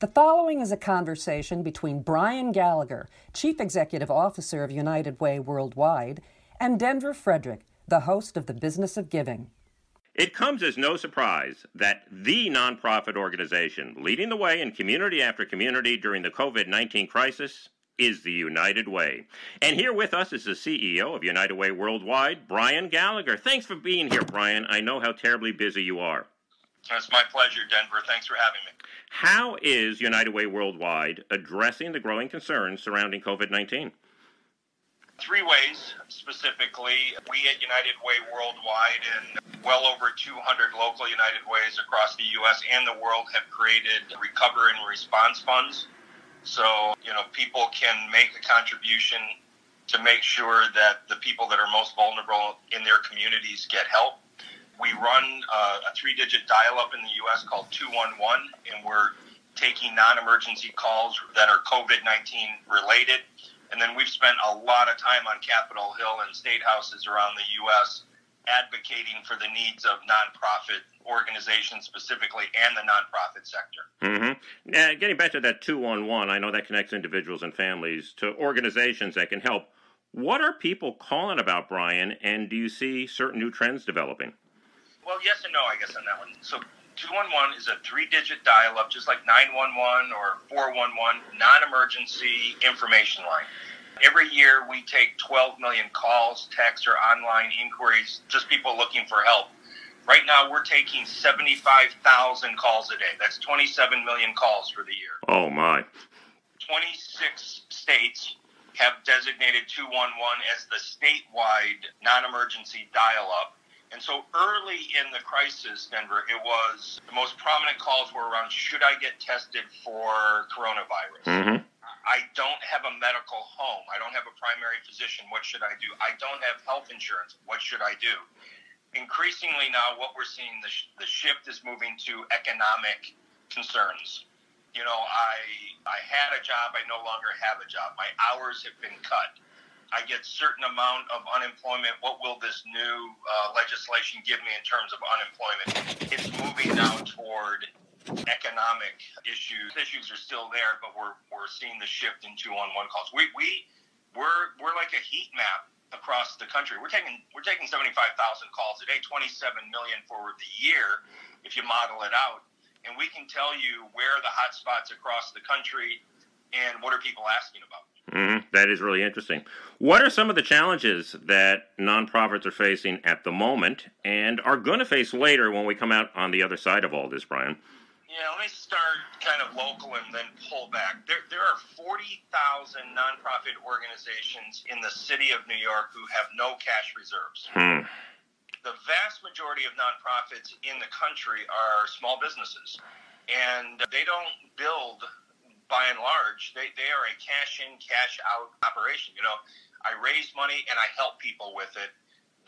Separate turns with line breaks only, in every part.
The following is a conversation between Brian Gallagher, Chief Executive Officer of United Way Worldwide, and Denver Frederick, the host of The Business of Giving.
It comes as no surprise that the nonprofit organization leading the way in community after community during the COVID 19 crisis is the United Way. And here with us is the CEO of United Way Worldwide, Brian Gallagher. Thanks for being here, Brian. I know how terribly busy you are.
It's my pleasure, Denver. Thanks for having me.
How is United Way Worldwide addressing the growing concerns surrounding COVID 19?
Three ways specifically. We at United Way Worldwide and well over 200 local United Ways across the U.S. and the world have created recovery and response funds. So, you know, people can make a contribution to make sure that the people that are most vulnerable in their communities get help. We run uh, a three digit dial up in the U.S. called 211, and we're taking non emergency calls that are COVID 19 related. And then we've spent a lot of time on Capitol Hill and state houses around the U.S. advocating for the needs of nonprofit organizations specifically and the nonprofit sector.
Mm-hmm. Now, getting back to that 211, I know that connects individuals and families to organizations that can help. What are people calling about, Brian, and do you see certain new trends developing?
Well, yes and no, I guess, on that one. So 211 is a three digit dial up, just like 911 or 411, non emergency information line. Every year we take 12 million calls, texts, or online inquiries, just people looking for help. Right now we're taking 75,000 calls a day. That's 27 million calls for the year.
Oh, my.
26 states have designated 211 as the statewide non emergency dial up and so early in the crisis, Denver, it was the most prominent calls were around should I get tested for coronavirus?
Mm-hmm.
I don't have a medical home. I don't have a primary physician. What should I do? I don't have health insurance. What should I do? Increasingly now, what we're seeing, the, sh- the shift is moving to economic concerns. You know, I I had a job. I no longer have a job. My hours have been cut I get certain amount of unemployment. What will this new uh, legislation give me in terms of unemployment? It's moving now toward economic issues. Issues are still there, but we're we're seeing the shift in two on one calls. We we we're we're like a heat map across the country. We're taking we're taking seventy five thousand calls a day, twenty seven million for the year, if you model it out, and we can tell you where the hot spots across the country and what are people asking about.
Mm-hmm. That is really interesting. What are some of the challenges that nonprofits are facing at the moment and are going to face later when we come out on the other side of all this, Brian?
Yeah, let me start kind of local and then pull back. There, there are 40,000 nonprofit organizations in the city of New York who have no cash reserves.
Hmm.
The vast majority of nonprofits in the country are small businesses, and they don't build by and large, they, they are a cash in, cash out operation. You know, I raise money and I help people with it.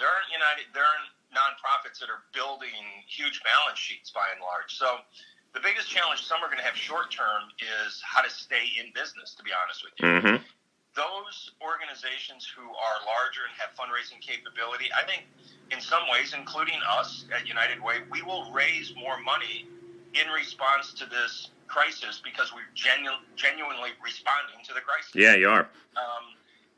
There aren't United, there aren't nonprofits that are building huge balance sheets by and large. So the biggest challenge some are going to have short term is how to stay in business. To be honest with you,
mm-hmm.
those organizations who are larger and have fundraising capability, I think, in some ways, including us at United Way, we will raise more money in response to this crisis because we're genu- genuinely responding to the crisis.
Yeah, you are.
Um,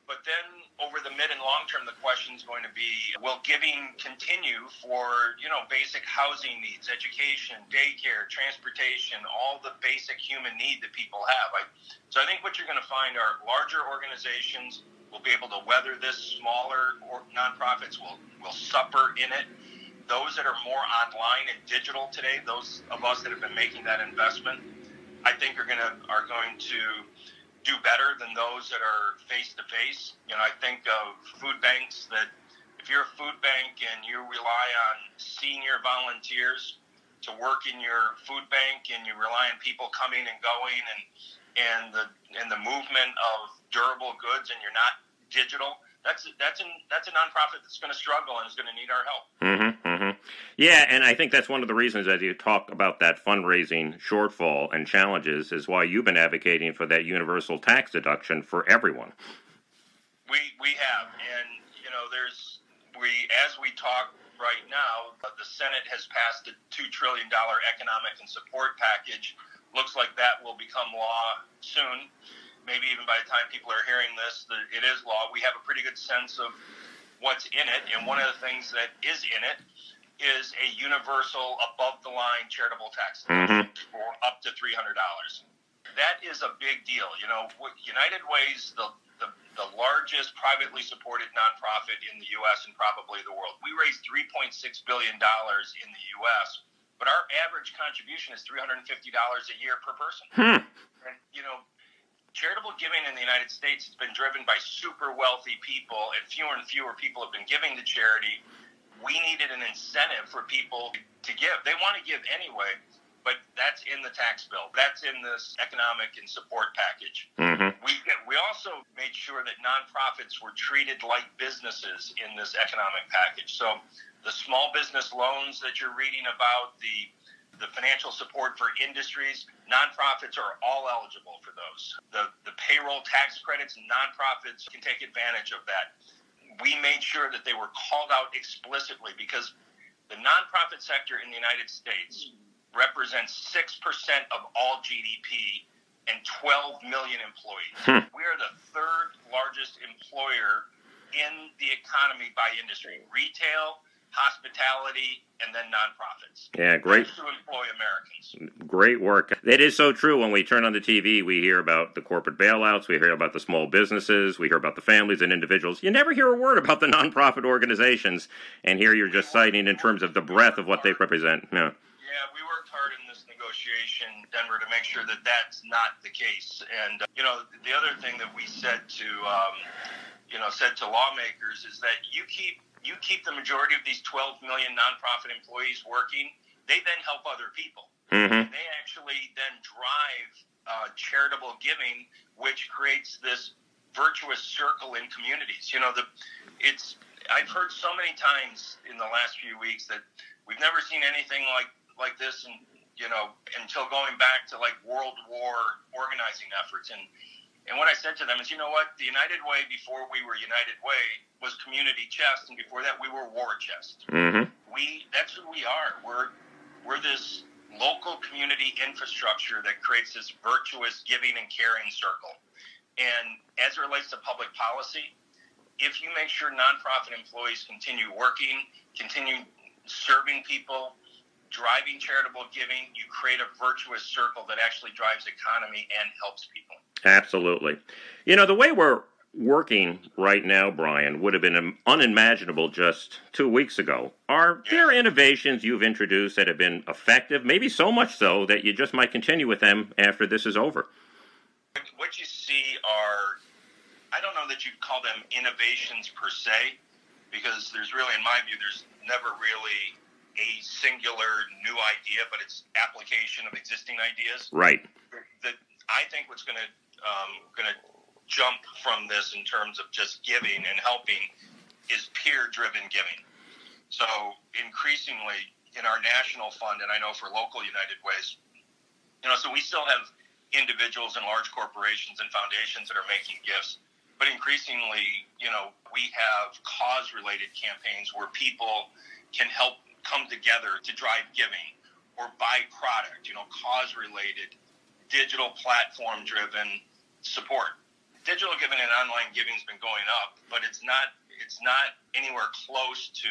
but then over the mid and long term, the question is going to be: Will giving continue for you know basic housing needs, education, daycare, transportation, all the basic human need that people have? I, so I think what you're going to find are larger organizations will be able to weather this. Smaller or nonprofits will will suffer in it those that are more online and digital today, those of us that have been making that investment, I think are gonna are going to do better than those that are face to face. You know, I think of food banks that if you're a food bank and you rely on senior volunteers to work in your food bank and you rely on people coming and going and and the and the movement of durable goods and you're not digital, that's that's an that's a nonprofit that's going to struggle and is going to need our help.
Mm-hmm, mm-hmm. Yeah, and I think that's one of the reasons as you talk about that fundraising shortfall and challenges is why you've been advocating for that universal tax deduction for everyone.
We we have, and you know, there's we as we talk right now, the Senate has passed a two trillion dollar economic and support package looks like that will become law soon. Maybe even by the time people are hearing this, that it is law. We have a pretty good sense of what's in it, and one of the things that is in it is a universal above the line charitable tax
mm-hmm.
for up to three hundred dollars. That is a big deal. You know, United Way's the, the the largest privately supported nonprofit in the U.S. and probably the world. We raise three point six billion dollars in the U.S., but our average contribution is three hundred and fifty dollars a year per person.
Hmm.
And you know, charitable giving in the United States has been driven by super wealthy people, and fewer and fewer people have been giving to charity we needed an incentive for people to give. They want to give anyway, but that's in the tax bill. That's in this economic and support package.
Mm-hmm.
We we also made sure that nonprofits were treated like businesses in this economic package. So the small business loans that you're reading about, the the financial support for industries, nonprofits are all eligible for those. The the payroll tax credits, nonprofits can take advantage of that we made sure that they were called out explicitly because the nonprofit sector in the United States represents 6% of all GDP and 12 million employees.
Hmm.
We are the third largest employer in the economy by industry retail, hospitality, and then nonprofits.
Yeah, great.
To employ Americans.
Great work. It is so true. When we turn on the TV, we hear about the corporate bailouts, we hear about the small businesses, we hear about the families and individuals. You never hear a word about the nonprofit organizations, and here you're just citing in terms of the breadth of what they represent.
Yeah. Yeah, we worked hard in this negotiation, Denver, to make sure that that's not the case. And uh, you know, the other thing that we said to, um, you know, said to lawmakers is that you keep you keep the majority of these 12 million nonprofit employees working, they then help other people.
Mm-hmm.
They actually then drive uh, charitable giving, which creates this virtuous circle in communities. You know, the it's I've heard so many times in the last few weeks that we've never seen anything like like this, and you know, until going back to like World War organizing efforts and and what I said to them is, you know what? The United Way before we were United Way was community chest, and before that we were war chest.
Mm-hmm.
We that's who we are. We're we're this local community infrastructure that creates this virtuous giving and caring circle. And as it relates to public policy, if you make sure nonprofit employees continue working, continue serving people, driving charitable giving, you create a virtuous circle that actually drives economy and helps people.
Absolutely. You know, the way we're working right now, Brian, would have been unimaginable just two weeks ago. Are there innovations you've introduced that have been effective, maybe so much so that you just might continue with them after this is over?
What you see are, I don't know that you'd call them innovations per se, because there's really, in my view, there's never really a singular new idea, but it's application of existing ideas.
Right.
That I think what's going to um, going to jump from this in terms of just giving and helping is peer-driven giving. So increasingly in our national fund, and I know for local United Ways, you know, so we still have individuals and large corporations and foundations that are making gifts. But increasingly, you know, we have cause-related campaigns where people can help come together to drive giving or buy product, you know, cause related, digital platform driven support. Digital giving and online giving has been going up, but it's not it's not anywhere close to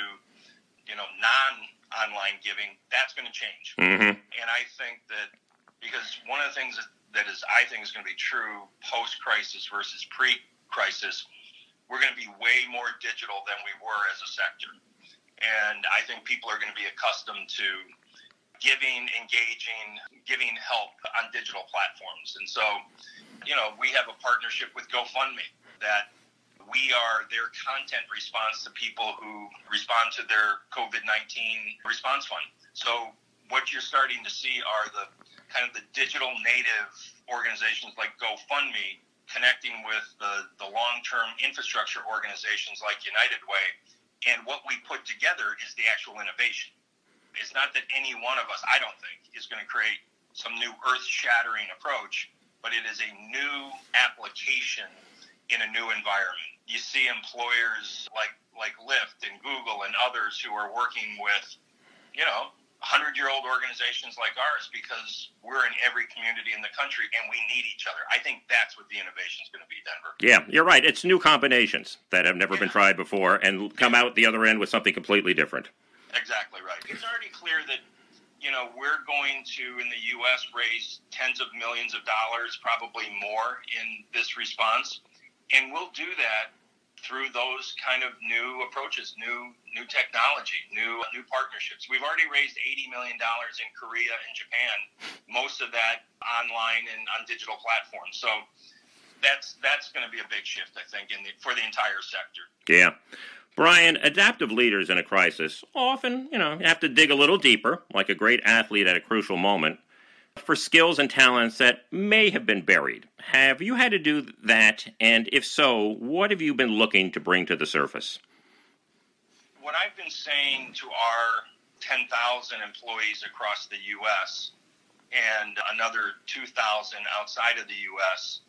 you know non online giving. That's going to change,
mm-hmm.
and I think that because one of the things that, that is I think is going to be true post crisis versus pre crisis, we're going to be way more digital than we were as a sector and I think people are going to be accustomed to giving, engaging, giving help on digital platforms. And so, you know, we have a partnership with GoFundMe that we are their content response to people who respond to their COVID 19 response fund. So, what you're starting to see are the kind of the digital native organizations like GoFundMe connecting with the, the long term infrastructure organizations like United Way and what we put together is the actual innovation. It's not that any one of us, I don't think, is going to create some new earth shattering approach, but it is a new application in a new environment. You see employers like like Lyft and Google and others who are working with, you know, 100 year old organizations like ours because we're in every community in the country and we need each other. I think that's what the innovation is going to be, Denver.
Yeah, you're right. It's new combinations that have never yeah. been tried before and come out the other end with something completely different.
Exactly right. It's already clear that you know, we're going to, in the U.S., raise tens of millions of dollars, probably more, in this response. And we'll do that through those kind of new approaches, new new technology, new uh, new partnerships. We've already raised eighty million dollars in Korea and Japan, most of that online and on digital platforms. So that's that's going to be a big shift, I think, in the, for the entire sector.
Yeah. Brian, adaptive leaders in a crisis often, you know, have to dig a little deeper, like a great athlete at a crucial moment, for skills and talents that may have been buried. Have you had to do that? And if so, what have you been looking to bring to the surface?
What I've been saying to our 10,000 employees across the U.S. and another 2,000 outside of the U.S.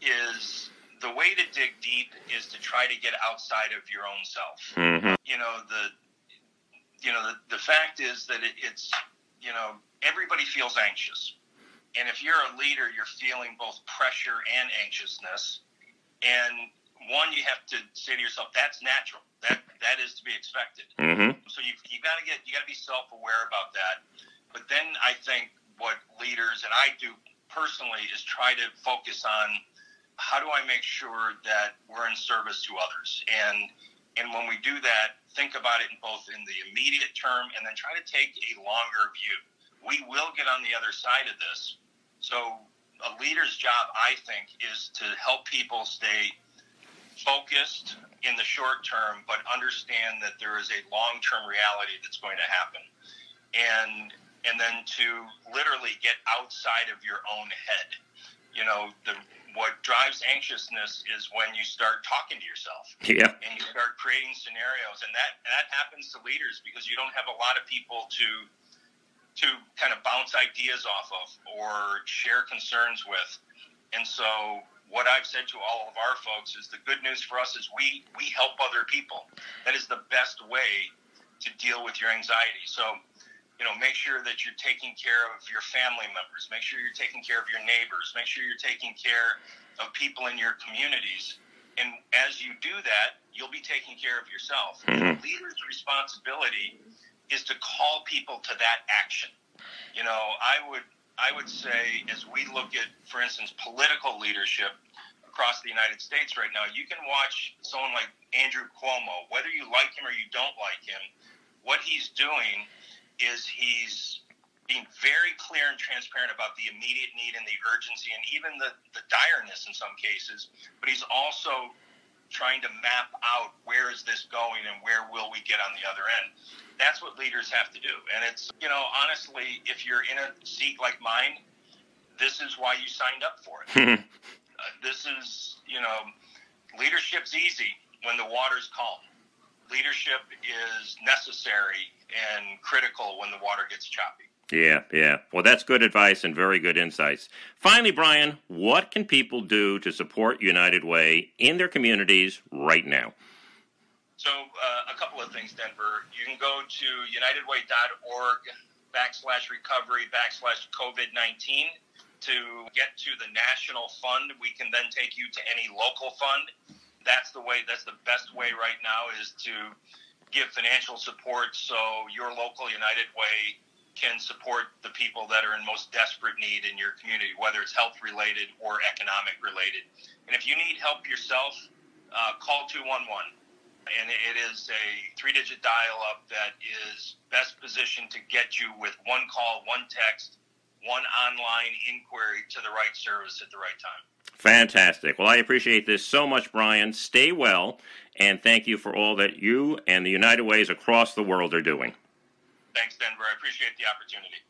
is the way to dig deep is to try to get outside of your own self. Mm-hmm. You know the you know the, the fact is that it, it's you know everybody feels anxious, and if you're a leader, you're feeling both pressure and anxiousness. And one, you have to say to yourself, that's natural. That that is to be expected. Mm-hmm. So you you got to get you got to be self aware about that. But then I think what leaders and I do personally is try to focus on how do I make sure that we're in service to others? And and when we do that, think about it in both in the immediate term and then try to take a longer view. We will get on the other side of this. So a leader's job, I think, is to help people stay focused in the short term, but understand that there is a long term reality that's going to happen. And and then to literally get outside of your own head. You know, the what drives anxiousness is when you start talking to yourself.
Yeah.
And you start creating scenarios, and that that happens to leaders because you don't have a lot of people to to kind of bounce ideas off of or share concerns with. And so what I've said to all of our folks is the good news for us is we we help other people. That is the best way to deal with your anxiety. So you know, make sure that you're taking care of your family members, make sure you're taking care of your neighbors, make sure you're taking care of people in your communities. And as you do that, you'll be taking care of yourself. Mm-hmm. The leader's responsibility is to call people to that action. You know, I would I would say as we look at, for instance, political leadership across the United States right now, you can watch someone like Andrew Cuomo, whether you like him or you don't like him, what he's doing is he's being very clear and transparent about the immediate need and the urgency and even the, the direness in some cases, but he's also trying to map out where is this going and where we get on the other end. That's what leaders have to do. And it's, you know, honestly, if you're in a seat like mine, this is why you signed up for it. uh, this is, you know, leadership's easy when the water's calm. Leadership is necessary and critical when the water gets choppy.
Yeah, yeah. Well, that's good advice and very good insights. Finally, Brian, what can people do to support United Way in their communities right now?
So, uh, a couple of things, Denver. You can go to unitedway.org backslash recovery backslash COVID 19 to get to the national fund. We can then take you to any local fund. That's the way, that's the best way right now is to give financial support so your local United Way can support the people that are in most desperate need in your community, whether it's health related or economic related. And if you need help yourself, uh, call 211. And it is a three digit dial up that is best positioned to get you with one call, one text, one online inquiry to the right service at the right time.
Fantastic. Well, I appreciate this so much, Brian. Stay well, and thank you for all that you and the United Ways across the world are doing.
Thanks, Denver. I appreciate the opportunity.